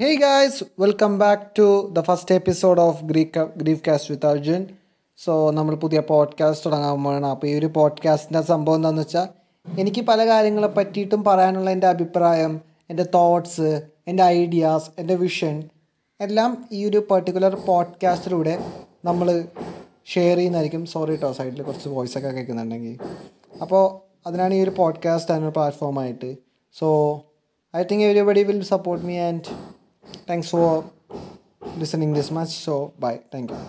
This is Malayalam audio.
Hey welcome back to the first episode of of grief cast with Arjun so നമ്മൾ പുതിയ പോഡ്കാസ്റ്റ് തുടങ്ങാൻ പോകണം അപ്പോൾ ഈ ഒരു പോഡ്കാസ്റ്റിന്റെ സംഭവം എന്താണെന്ന് വെച്ചാൽ എനിക്ക് പല കാര്യങ്ങളെ പറ്റിയിട്ടും പറയാനുള്ള എന്റെ അഭിപ്രായം എന്റെ തോട്ട്സ് എന്റെ ഐഡിയാസ് എന്റെ വിഷൻ എല്ലാം ഈ ഒരു പെർട്ടിക്കുലർ പോഡ്കാസ്റ്റിലൂടെ നമ്മൾ ഷെയർ ചെയ്യുന്നതായിരിക്കും. സോറി കേട്ടോ സൈഡിൽ കുറച്ച് വോയിസ് ഒക്കെ കേൾക്കുന്നുണ്ടെങ്കിൽ അപ്പോൾ അതിനാണ് ഈ ഒരു പോഡ്കാസ്റ്റ് അതിനൊരു പ്ലാറ്റ്ഫോമായിട്ട് so I think everybody will support me and Thanks for listening this much. So bye. Thank you.